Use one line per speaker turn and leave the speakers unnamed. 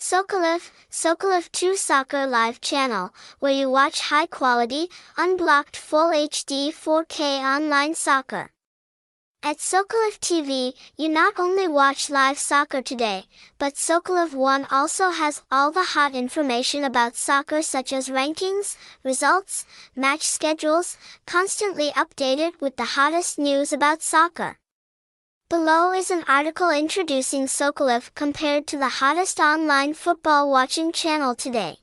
Socolive, Socolive 2 Soccer Live channel, where you watch high quality, unblocked full HD 4K online soccer. At Socolive TV, you not only watch live soccer today, but Socolive 1 also has all the hot information about soccer such as rankings, results, match schedules, constantly updated with the hottest news about soccer. Below is an article introducing Socolive compared to the hottest online football watching channel today.